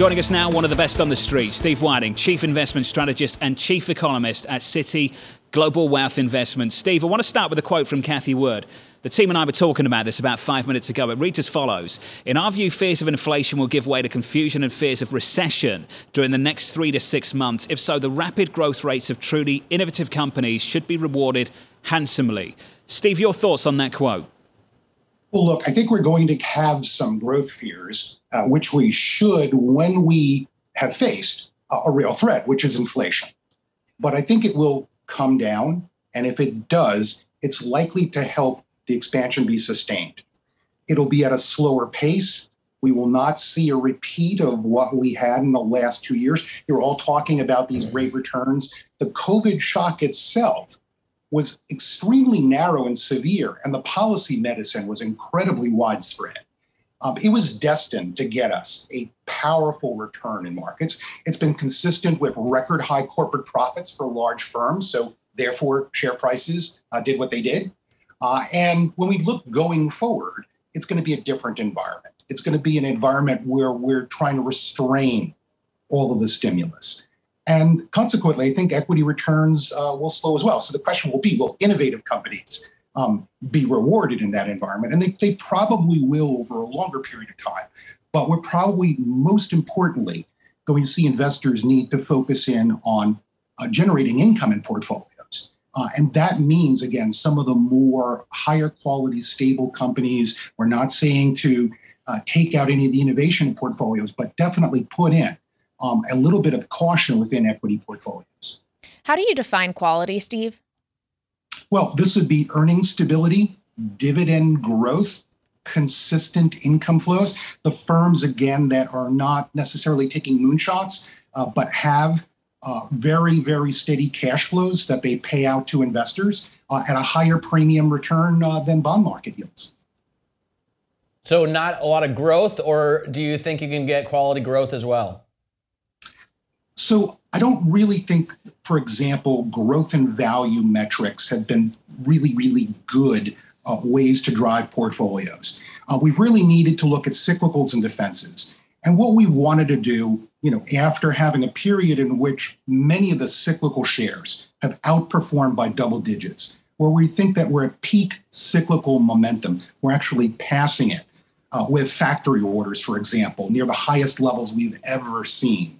Joining us now, one of the best on the street, Steve Wieting, Chief Investment Strategist and Chief Economist at Citi Global Wealth Investments. Steve, I want to start with a quote from Cathie Wood. The team and I were talking about this about five minutes ago. It reads as follows In our view, fears of inflation will give way to confusion and fears of recession during the next three to six months. If so, the rapid growth rates of truly innovative companies should be rewarded handsomely. Steve, your thoughts on that quote? Well, look, I think we're going to have some growth fears uh, which we should when we have faced a, a real threat, which is inflation. But I think it will come down. And if it does, it's likely to help the expansion be sustained. It'll be at a slower pace. We will not see a repeat of what we had in the last two years. You're all talking about these rate returns. The COVID shock itself was extremely narrow and severe, and the policy medicine was incredibly widespread. Um, it was destined to get us a powerful return in markets. It's been consistent with record high corporate profits for large firms. So, therefore, share prices uh, did what they did. Uh, and when we look going forward, it's going to be a different environment. It's going to be an environment where we're trying to restrain all of the stimulus. And consequently, I think equity returns uh, will slow as well. So the question will be will innovative companies um, be rewarded in that environment. And they, they probably will over a longer period of time. But we're probably most importantly going to see investors need to focus in on uh, generating income in portfolios. Uh, and that means, again, some of the more higher quality, stable companies. We're not saying to uh, take out any of the innovation in portfolios, but definitely put in um, a little bit of caution within equity portfolios. How do you define quality, Steve? Well, this would be earning stability, dividend growth, consistent income flows. The firms, again, that are not necessarily taking moonshots, uh, but have uh, very, very steady cash flows that they pay out to investors uh, at a higher premium return uh, than bond market yields. So, not a lot of growth, or do you think you can get quality growth as well? So, I don't really think, for example, growth and value metrics have been really, really good uh, ways to drive portfolios. Uh, we've really needed to look at cyclicals and defenses. And what we wanted to do, you know, after having a period in which many of the cyclical shares have outperformed by double digits, where we think that we're at peak cyclical momentum, we're actually passing it uh, with factory orders, for example, near the highest levels we've ever seen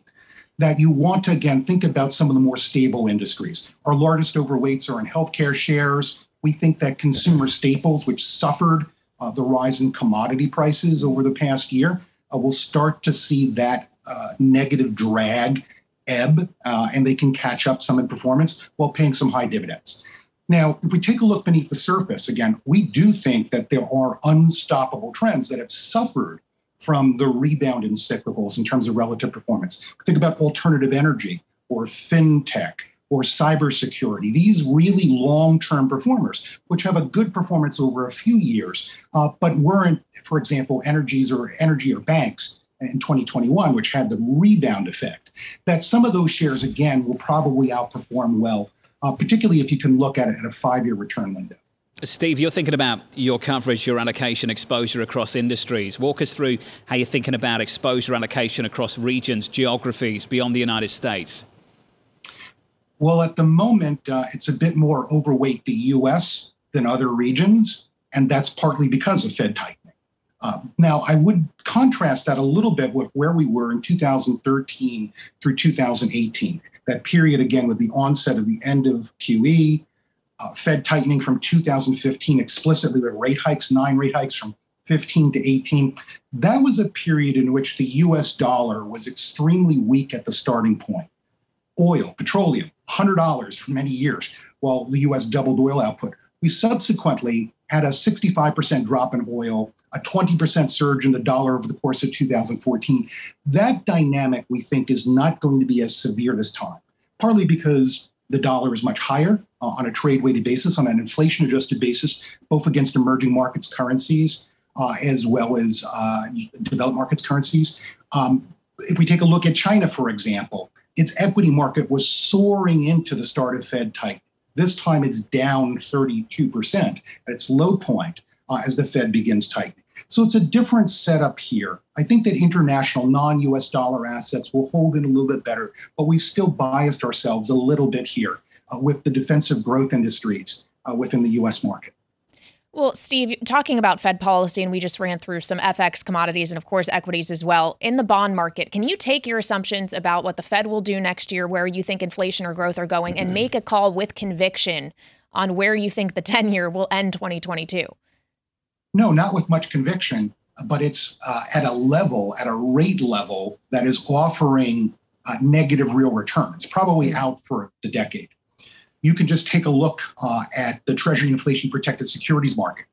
that you want to again think about some of the more stable industries. Our largest overweights are in healthcare shares. We think that consumer staples, which suffered uh, the rise in commodity prices over the past year, uh, will start to see that uh, negative drag ebb, uh, and they can catch up some in performance while paying some high dividends. Now, if we take a look beneath the surface, again, we do think that there are unstoppable trends that have suffered from the rebound in cyclicals in terms of relative performance. Think about alternative energy or fintech or cybersecurity, these really long term performers, which have a good performance over a few years, uh, but weren't, for example, energies or energy or banks in 2021, which had the rebound effect. That some of those shares, again, will probably outperform well, uh, particularly if you can look at it at a five year return window. Steve, you're thinking about your coverage, your allocation, exposure across industries. Walk us through how you're thinking about exposure allocation across regions, geographies beyond the United States. Well, at the moment, uh, it's a bit more overweight the US than other regions, and that's partly because of Fed tightening. Uh, now, I would contrast that a little bit with where we were in 2013 through 2018. That period, again, with the onset of the end of QE, uh, Fed tightening from 2015 explicitly with rate hikes, nine rate hikes from 15 to 18. That was a period in which the US dollar was extremely weak at the starting point. Oil, petroleum, $100 for many years, while the US doubled oil output. We subsequently had a 65% drop in oil, a 20% surge in the dollar over the course of 2014. That dynamic, we think, is not going to be as severe this time, partly because the dollar is much higher uh, on a trade weighted basis, on an inflation adjusted basis, both against emerging markets currencies uh, as well as uh, developed markets currencies. Um, if we take a look at China, for example, its equity market was soaring into the start of Fed tightening. This time it's down 32% at its low point uh, as the Fed begins tightening. So it's a different setup here. I think that international non US dollar assets will hold in a little bit better, but we've still biased ourselves a little bit here uh, with the defensive growth industries uh, within the US market. Well, Steve, talking about Fed policy, and we just ran through some FX commodities and, of course, equities as well. In the bond market, can you take your assumptions about what the Fed will do next year, where you think inflation or growth are going, and make a call with conviction on where you think the 10 year will end 2022? No, not with much conviction, but it's uh, at a level, at a rate level that is offering uh, negative real returns, probably out for the decade you can just take a look uh, at the Treasury inflation protected securities market.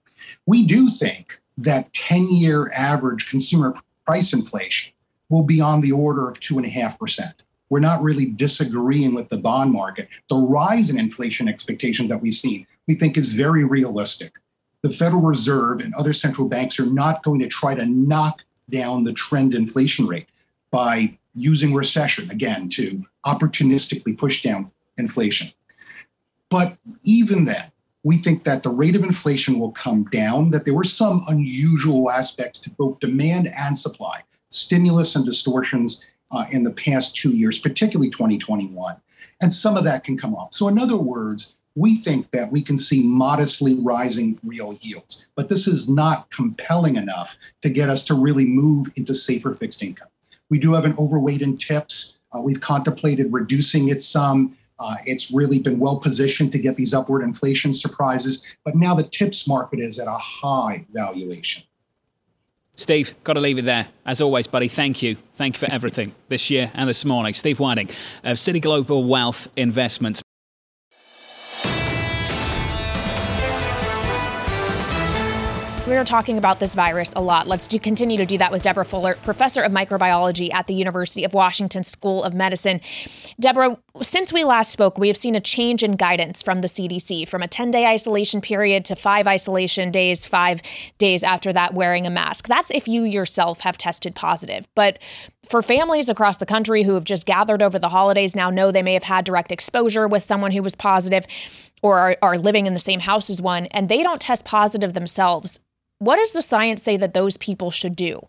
We do think that 10 year average consumer price inflation will be on the order of 2.5%. We're not really disagreeing with the bond market. The rise in inflation expectation that we've seen, we think is very realistic. The Federal Reserve and other central banks are not going to try to knock down the trend inflation rate by using recession, again, to opportunistically push down inflation. But even then, we think that the rate of inflation will come down, that there were some unusual aspects to both demand and supply, stimulus and distortions uh, in the past two years, particularly 2021. And some of that can come off. So, in other words, we think that we can see modestly rising real yields, but this is not compelling enough to get us to really move into safer fixed income. We do have an overweight in tips. Uh, we've contemplated reducing it some. Uh, it's really been well positioned to get these upward inflation surprises, but now the tips market is at a high valuation. Steve, got to leave it there. As always, buddy, thank you. Thank you for everything this year and this morning. Steve Wieting of Citi Global Wealth Investments. We are talking about this virus a lot. Let's do, continue to do that with Deborah Fuller, professor of microbiology at the University of Washington School of Medicine. Deborah, since we last spoke, we have seen a change in guidance from the CDC from a 10 day isolation period to five isolation days, five days after that, wearing a mask. That's if you yourself have tested positive. But for families across the country who have just gathered over the holidays now know they may have had direct exposure with someone who was positive or are, are living in the same house as one and they don't test positive themselves what does the science say that those people should do?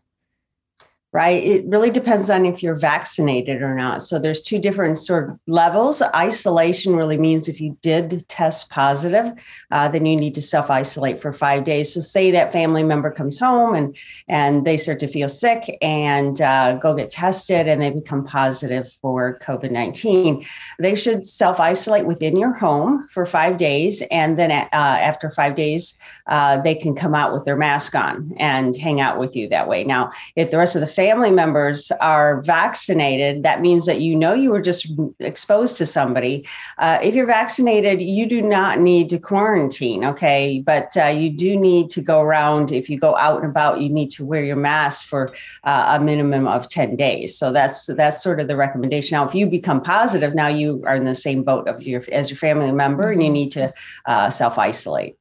Right? It really depends on if you're vaccinated or not. So there's two different sort of levels. Isolation really means if you did test positive, uh, then you need to self isolate for five days. So say that family member comes home and and they start to feel sick and uh, go get tested and they become positive for COVID nineteen. They should self isolate within your home for five days, and then uh, after five days, uh, they can come out with their mask on and hang out with you that way. Now, if the rest of the family members are vaccinated, that means that you know you were just exposed to somebody. Uh, if you're vaccinated, you do not need to quarantine, okay? But uh, you do need to go around. If you go out and about, you need to wear your mask for uh, a minimum of 10 days. So that's that's sort of the recommendation. Now, if you become positive, now you are in the same boat of your as your family member, and you mm-hmm. need to uh, self isolate.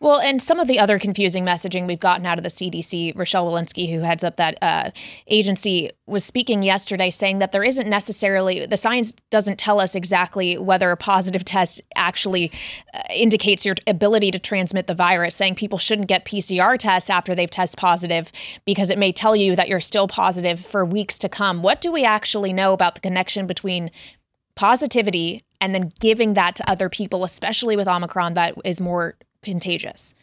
Well, and some of the other confusing messaging we've gotten out of the CDC, Rochelle Walensky, who heads up that uh, agency, was speaking yesterday saying that there isn't necessarily, the science doesn't tell us exactly whether a positive test actually uh, indicates your ability to transmit the virus, saying people shouldn't get PCR tests after they've tested positive because it may tell you that you're still positive for weeks to come. What do we actually know about the connection between positivity and then giving that to other people, especially with Omicron that is more contagious.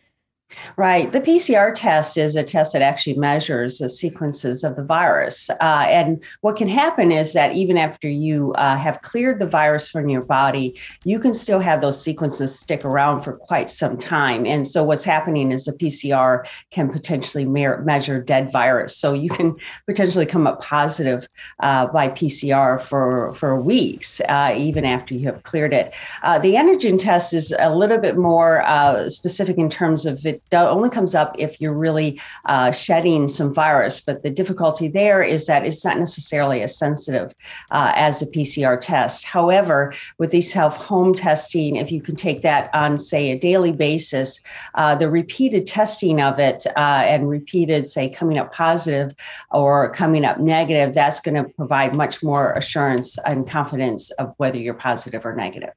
Right. The PCR test is a test that actually measures the sequences of the virus. Uh, and what can happen is that even after you uh, have cleared the virus from your body, you can still have those sequences stick around for quite some time. And so what's happening is the PCR can potentially me- measure dead virus. So you can potentially come up positive uh, by PCR for, for weeks, uh, even after you have cleared it. Uh, the antigen test is a little bit more uh, specific in terms of it only comes up if you're really uh, shedding some virus. But the difficulty there is that it's not necessarily as sensitive uh, as a PCR test. However, with these self home testing, if you can take that on, say, a daily basis, uh, the repeated testing of it uh, and repeated, say, coming up positive or coming up negative, that's going to provide much more assurance and confidence of whether you're positive or negative.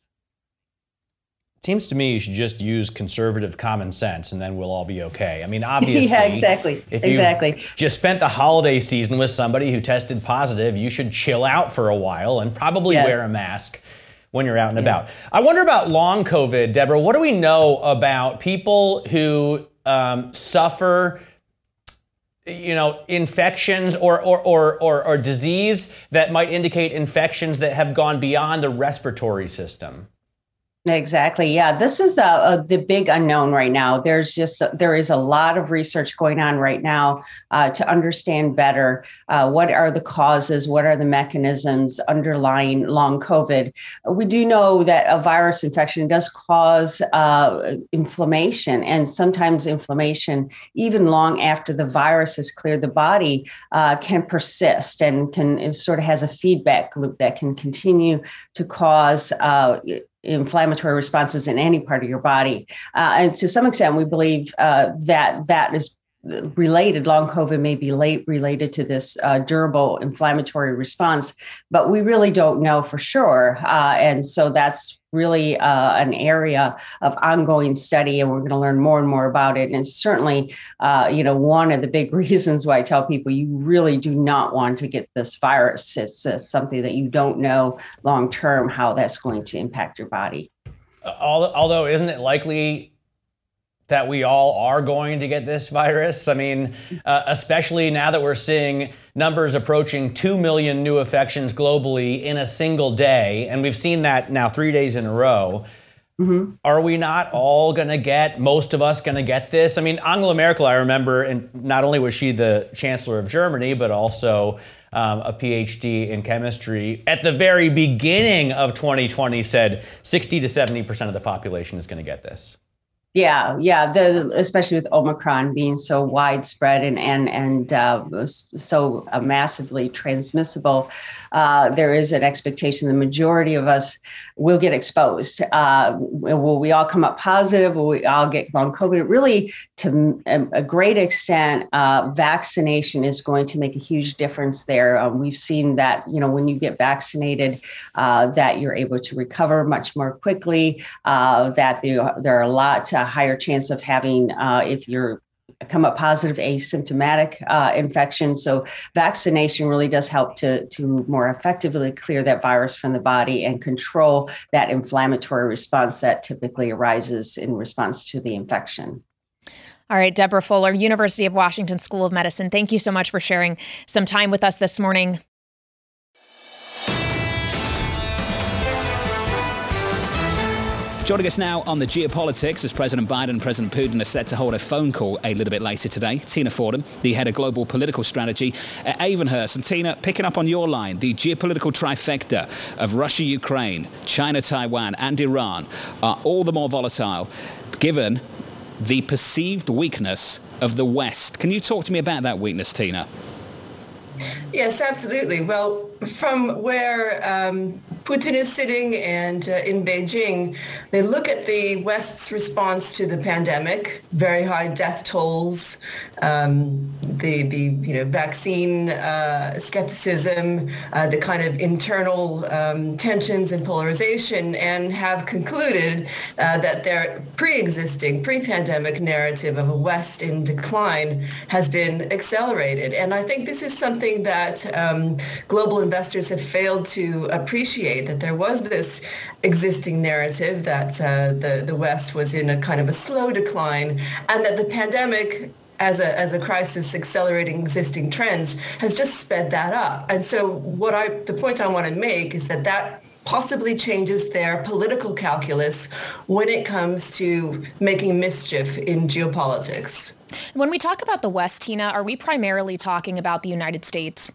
Seems to me you should just use conservative common sense and then we'll all be okay. I mean, obviously. yeah, exactly. If exactly. just spent the holiday season with somebody who tested positive, you should chill out for a while and probably yes. wear a mask when you're out and yeah. about. I wonder about long COVID, Deborah. What do we know about people who um, suffer? you know infections or or, or or or disease that might indicate infections that have gone beyond the respiratory system Exactly. Yeah, this is a, a, the big unknown right now. There's just there is a lot of research going on right now uh, to understand better uh, what are the causes, what are the mechanisms underlying long COVID. We do know that a virus infection does cause uh, inflammation, and sometimes inflammation, even long after the virus has cleared the body, uh, can persist and can sort of has a feedback loop that can continue to cause uh, inflammatory responses in any part of your body. Uh, and to some extent, we believe uh, that that is related long covid may be late related to this uh, durable inflammatory response but we really don't know for sure uh, and so that's really uh, an area of ongoing study, and we're going to learn more and more about it. And certainly, uh, you know, one of the big reasons why I tell people you really do not want to get this virus. It's uh, something that you don't know long term how that's going to impact your body. Although, isn't it likely that we all are going to get this virus. I mean, uh, especially now that we're seeing numbers approaching 2 million new infections globally in a single day, and we've seen that now three days in a row. Mm-hmm. Are we not all going to get, most of us going to get this? I mean, Angela Merkel, I remember, and not only was she the chancellor of Germany, but also um, a PhD in chemistry at the very beginning of 2020 said 60 to 70% of the population is going to get this. Yeah, yeah. The especially with Omicron being so widespread and and and uh, so uh, massively transmissible, uh, there is an expectation the majority of us will get exposed. Uh, will we all come up positive? Will we all get long COVID? Really, to a great extent, uh, vaccination is going to make a huge difference there. Um, we've seen that you know when you get vaccinated, uh, that you're able to recover much more quickly. Uh, that there, there are a lot uh, higher chance of having uh, if you're come up positive asymptomatic uh, infection. So vaccination really does help to, to more effectively clear that virus from the body and control that inflammatory response that typically arises in response to the infection. All right, Deborah Fuller, University of Washington School of Medicine, thank you so much for sharing some time with us this morning. Joining us now on the geopolitics as President Biden and President Putin are set to hold a phone call a little bit later today. Tina Fordham, the head of global political strategy at Avonhurst. And Tina, picking up on your line, the geopolitical trifecta of Russia, Ukraine, China, Taiwan, and Iran are all the more volatile given the perceived weakness of the West. Can you talk to me about that weakness, Tina? Yes, absolutely. Well, from where um, Putin is sitting and uh, in Beijing, they look at the West's response to the pandemic, very high death tolls, um, the the you know vaccine uh, skepticism, uh, the kind of internal um, tensions and polarization, and have concluded uh, that their pre-existing, pre-pandemic narrative of a West in decline has been accelerated. And I think this is something that um, global investors have failed to appreciate that there was this existing narrative that uh, the the West was in a kind of a slow decline, and that the pandemic as a, as a crisis accelerating existing trends has just sped that up. And so what I, the point I want to make is that that possibly changes their political calculus when it comes to making mischief in geopolitics. When we talk about the West, Tina, are we primarily talking about the United States?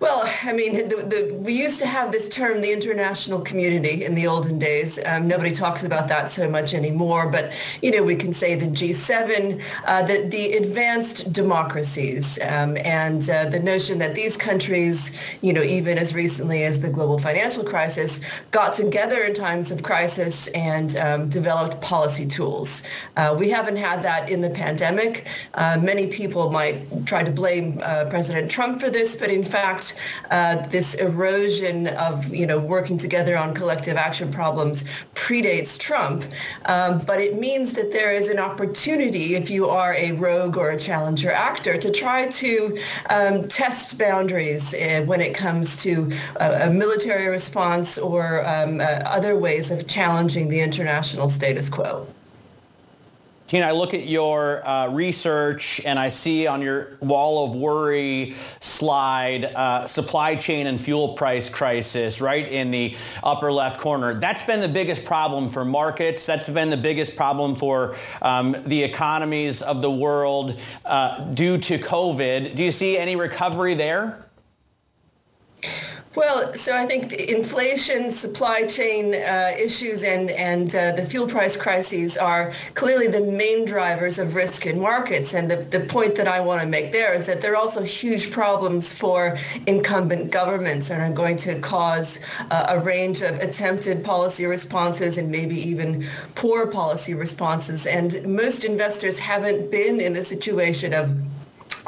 Well, I mean, the, the, we used to have this term, the international community, in the olden days. Um, nobody talks about that so much anymore. But you know, we can say the G7, uh, the, the advanced democracies, um, and uh, the notion that these countries, you know, even as recently as the global financial crisis, got together in times of crisis and um, developed policy tools. Uh, we haven't had that in the pandemic. Uh, many people might try to blame uh, President Trump for this, but in fact, uh, this erosion of you know working together on collective action problems predates Trump, um, but it means that there is an opportunity if you are a rogue or a challenger actor to try to um, test boundaries uh, when it comes to a, a military response or um, uh, other ways of challenging the international status quo. Tina, I look at your uh, research and I see on your wall of worry slide uh, supply chain and fuel price crisis right in the upper left corner. That's been the biggest problem for markets. That's been the biggest problem for um, the economies of the world uh, due to COVID. Do you see any recovery there? Well, so I think inflation, supply chain uh, issues, and and uh, the fuel price crises are clearly the main drivers of risk in markets. And the, the point that I want to make there is that there are also huge problems for incumbent governments and are going to cause uh, a range of attempted policy responses and maybe even poor policy responses. And most investors haven't been in a situation of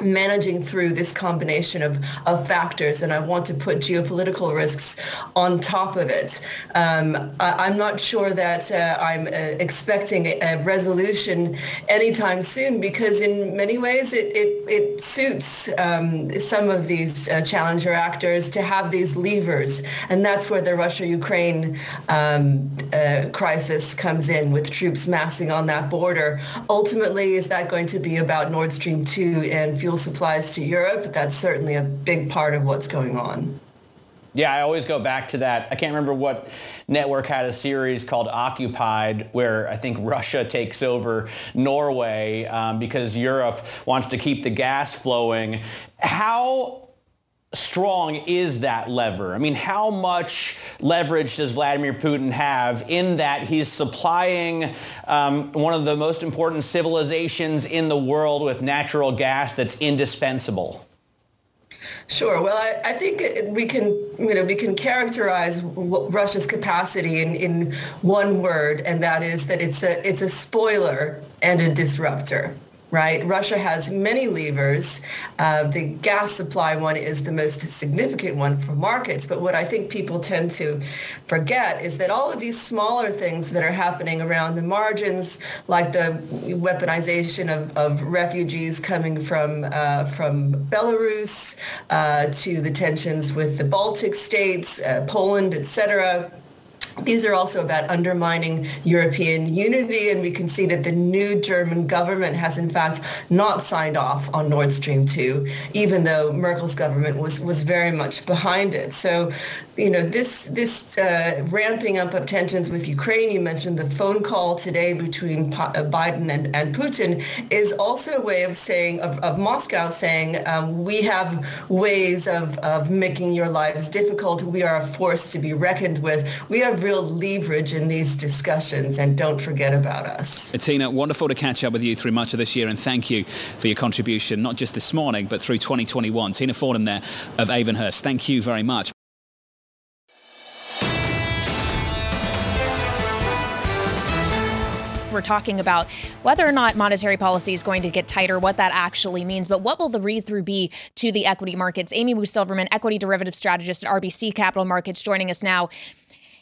managing through this combination of, of factors and I want to put geopolitical risks on top of it. Um, I, am not sure that uh, I'm uh, expecting a, a, resolution anytime soon because in many ways it, it, it suits um, some of these uh, challenger actors to have these levers and that's where the Russia-Ukraine um, uh, crisis comes in with troops massing on that border. Ultimately, is that going to be about Nord Stream 2 and fuel supplies to Europe. But that's certainly a big part of what's going on. Yeah, I always go back to that. I can't remember what network had a series called Occupied, where I think Russia takes over Norway um, because Europe wants to keep the gas flowing. How strong is that lever? I mean, how much leverage does Vladimir Putin have in that he's supplying um, one of the most important civilizations in the world with natural gas that's indispensable? Sure. Well, I, I, think we can, you know, we can characterize Russia's capacity in, in one word, and that is that it's a it's a spoiler and a disruptor right? Russia has many levers. Uh, the gas supply one is the most significant one for markets. But what I think people tend to forget is that all of these smaller things that are happening around the margins, like the weaponization of, of refugees coming from uh, from Belarus, uh, to the tensions with the Baltic states, uh, Poland, et cetera, these are also about undermining European unity, and we can see that the new German government has in fact not signed off on Nord Stream 2, even though Merkel's government was, was very much behind it. So you know, this this uh, ramping up of tensions with Ukraine, you mentioned the phone call today between uh, Biden and, and Putin, is also a way of saying, of, of Moscow saying, um, we have ways of, of making your lives difficult. We are a force to be reckoned with. We have real leverage in these discussions, and don't forget about us. Tina, wonderful to catch up with you through much of this year, and thank you for your contribution, not just this morning, but through 2021. Tina Fordham there of Avonhurst. Thank you very much. We're talking about whether or not monetary policy is going to get tighter, what that actually means, but what will the read through be to the equity markets? Amy Wu Silverman, equity derivative strategist at RBC Capital Markets, joining us now.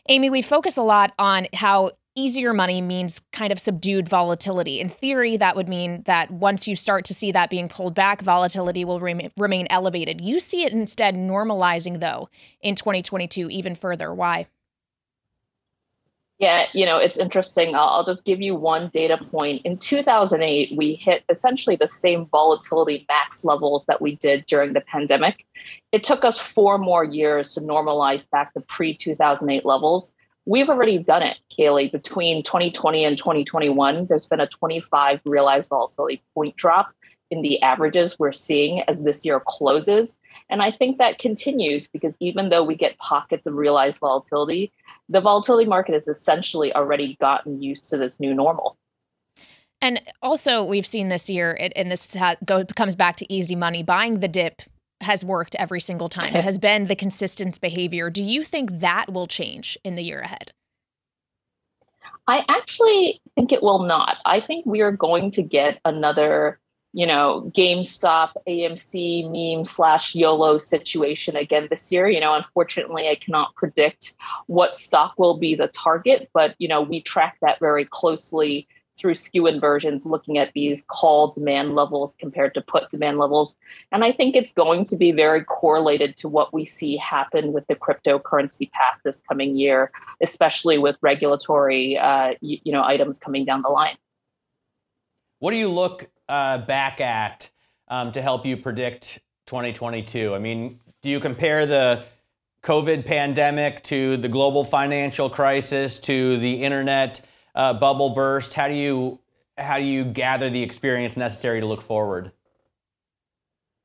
Amy, we focus a lot on how easier money means kind of subdued volatility. In theory, that would mean that once you start to see that being pulled back, volatility will remain, remain elevated. You see it instead normalizing, though, in 2022 even further. Why? Yeah, you know, it's interesting. I'll, just give you one data point. In 2008, we hit essentially the same volatility max levels that we did during the pandemic. It took us four more years to normalize back to pre 2008 levels. We've already done it, Kailey. Between 2020 and 2021, there's been a 25 realized volatility point drop in the averages we're seeing as this year closes. And I think that continues because even though we get pockets of realized volatility, the volatility market has essentially already gotten used to this new normal. And also, we've seen this year, and this ha- go, comes back to easy money. Buying the dip has worked every single time. It has been the consistent behavior. Do you think that will change in the year ahead? I actually think it will not. I think we are going to get another, you know, GameStop, AMC meme slash YOLO situation again this year. You know, unfortunately, I cannot predict what stock will be the target, but, you know, we track that very closely through skew inversions looking at these call demand levels compared to put demand levels. And I think it's going to be very correlated to what we see happen with the cryptocurrency path this coming year, especially with regulatory uh, you, you, know items coming down the line. What do you look uh, back at um, to help you predict 2022? I mean, do you compare the COVID pandemic to the global financial crisis to the internet? uh, bubble burst? How do you how do you gather the experience necessary to look forward?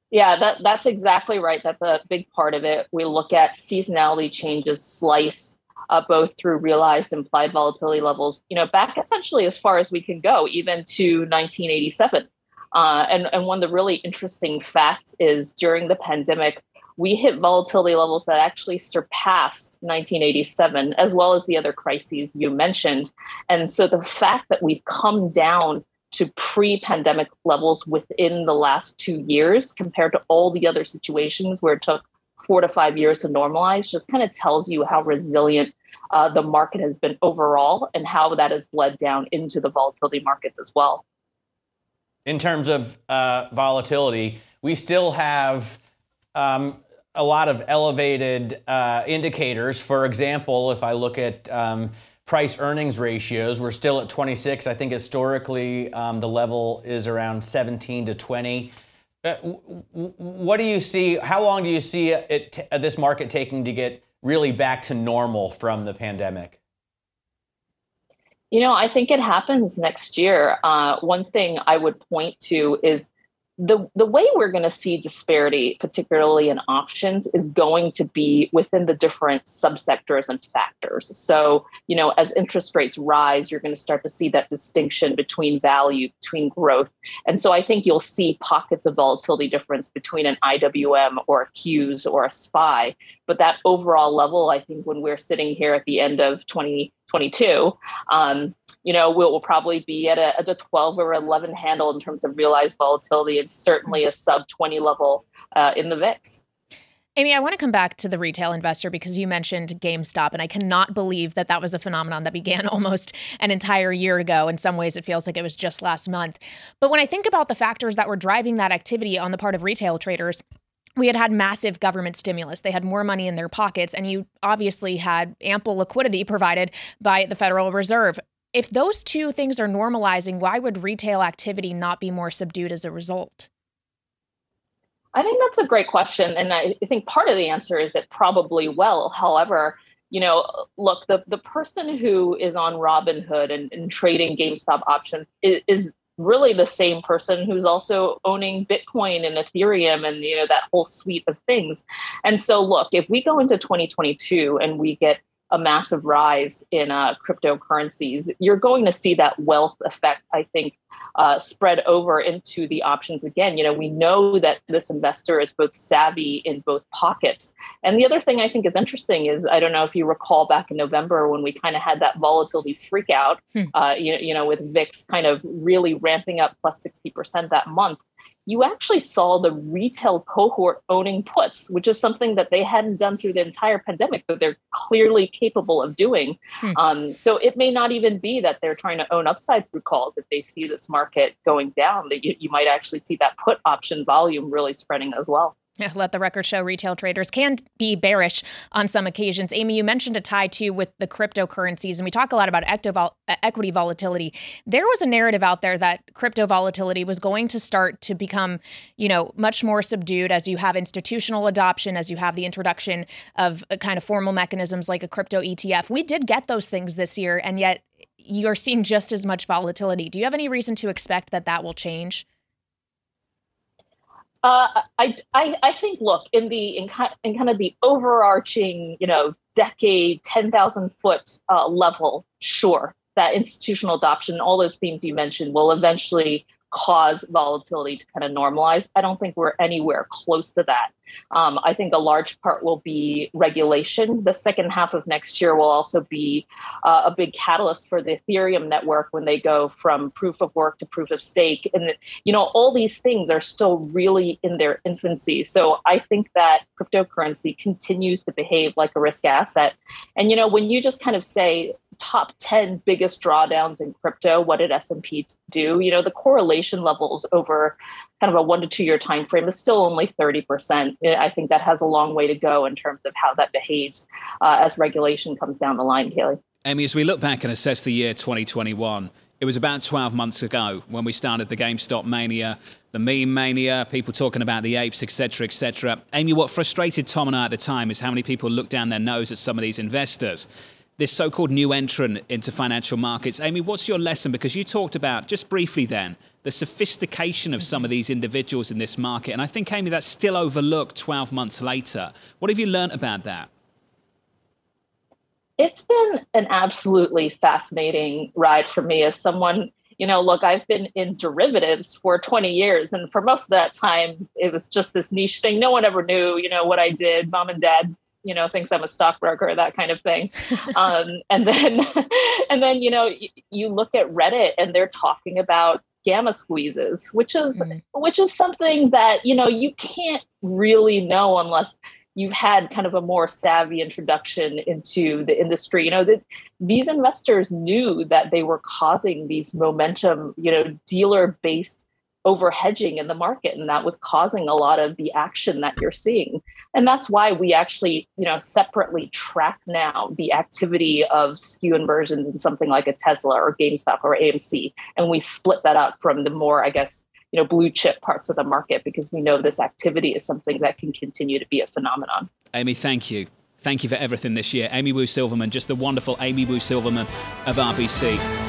Yeah, that that's exactly right. That's a big part of it. We look at seasonality changes sliced uh, both through realized implied volatility levels, you know, back essentially as far as we can go, even to 1987. Uh, and, and one of the really interesting facts is during the pandemic, we hit volatility levels that actually surpassed 1987, as well as the other crises you mentioned. And so the fact that we've come down to pre pandemic levels within the last two years compared to all the other situations where it took four to five years to normalize just kind of tells you how resilient uh, the market has been overall and how that has bled down into the volatility markets as well. In terms of uh, volatility, we still have um, a lot of elevated uh, indicators. For example, if I look at um, price earnings ratios, we're still at 26. I think historically um, the level is around 17 to 20. Uh, what do you see? How long do you see it, this market taking to get really back to normal from the pandemic? You know, I think it happens next year. Uh, one thing I would point to is the the way we're going to see disparity, particularly in options, is going to be within the different subsectors and factors. So, you know, as interest rates rise, you're going to start to see that distinction between value, between growth, and so I think you'll see pockets of volatility difference between an IWM or a Qs or a SPY. But that overall level, I think, when we're sitting here at the end of 2022, um, you know, we'll, we'll probably be at a, at a 12 or 11 handle in terms of realized volatility and certainly a sub 20 level uh, in the VIX. Amy, I want to come back to the retail investor because you mentioned GameStop, and I cannot believe that that was a phenomenon that began almost an entire year ago. In some ways, it feels like it was just last month. But when I think about the factors that were driving that activity on the part of retail traders, we had had massive government stimulus. They had more money in their pockets, and you obviously had ample liquidity provided by the Federal Reserve if those two things are normalizing, why would retail activity not be more subdued as a result? I think that's a great question. And I think part of the answer is it probably will. However, you know, look, the, the person who is on Robinhood and, and trading GameStop options is, is really the same person who's also owning Bitcoin and Ethereum and you know that whole suite of things. And so look, if we go into 2022 and we get a massive rise in uh, cryptocurrencies, you're going to see that wealth effect, I think, uh, spread over into the options again. You know, we know that this investor is both savvy in both pockets. And the other thing I think is interesting is I don't know if you recall back in November when we kind of had that volatility freak out, hmm. uh, you, you know, with VIX kind of really ramping up plus 60% that month you actually saw the retail cohort owning puts, which is something that they hadn't done through the entire pandemic, but they're clearly capable of doing. Hmm. Um, so it may not even be that they're trying to own upside through calls. If they see this market going down, that you, you might actually see that put option volume really spreading as well. Let the record show retail traders can be bearish on some occasions. Amy, you mentioned a tie too with the cryptocurrencies, and we talk a lot about uh, equity volatility. There was a narrative out there that crypto volatility was going to start to become, you know, much more subdued as you have institutional adoption, as you have the introduction of uh, kind of formal mechanisms like a crypto ETF. We did get those things this year, and yet you're seeing just as much volatility. Do you have any reason to expect that that will change? Uh, I, I, I think look in the in kind, in kind of the overarching you know decade ten thousand foot uh, level. Sure, that institutional adoption, all those themes you mentioned, will eventually cause volatility to kind of normalize. I don't think we're anywhere close to that. Um, I think a large part will be regulation. The second half of next year will also be uh, a big catalyst for the Ethereum network when they go from proof of work to proof of stake. And, you know, all these things are still really in their infancy. So I think that cryptocurrency continues to behave like a risk asset. And, you know, when you just kind of say, top 10 biggest drawdowns in crypto what did s&p do you know the correlation levels over kind of a one to two year time frame is still only 30% i think that has a long way to go in terms of how that behaves uh, as regulation comes down the line kailey amy as we look back and assess the year 2021 it was about 12 months ago when we started the GameStop mania, the meme mania, people talking about the apes, etc., etc. Amy, what frustrated Tom and I at the time is how many people looked down their nose at some of these investors this so called new entrant into financial markets. Amy, what's your lesson? Because you talked about, just briefly then, the sophistication of some of these individuals in this market. And I think, Amy, that's still overlooked 12 months later. What have you learned about that? It's been an absolutely fascinating ride for me as someone you know, look, I've been in derivatives for 20 years. And for most of that time, it was just this niche thing. No one ever knew, you know, what I did. Mom and dad you know thinks i'm a stockbroker that kind of thing um, and then and then you know you, you, look at reddit and they're talking about gamma squeezes which is mm. which is something that you know you can't really know unless you've had kind of a more savvy introduction into the industry you know that these investors knew that they were causing these momentum you know dealer based over hedging in the market and that was causing a lot of the action that you're seeing. And that's why we actually you know separately track now the activity of skew inversions in something like a tesla or gamestop or amc and we split that out from the more i guess you know blue chip parts of the market because we know this activity is something that can continue to be a phenomenon. Amy thank you. Thank you for everything this year. Amy wu silverman just the wonderful amy wu silverman of rbc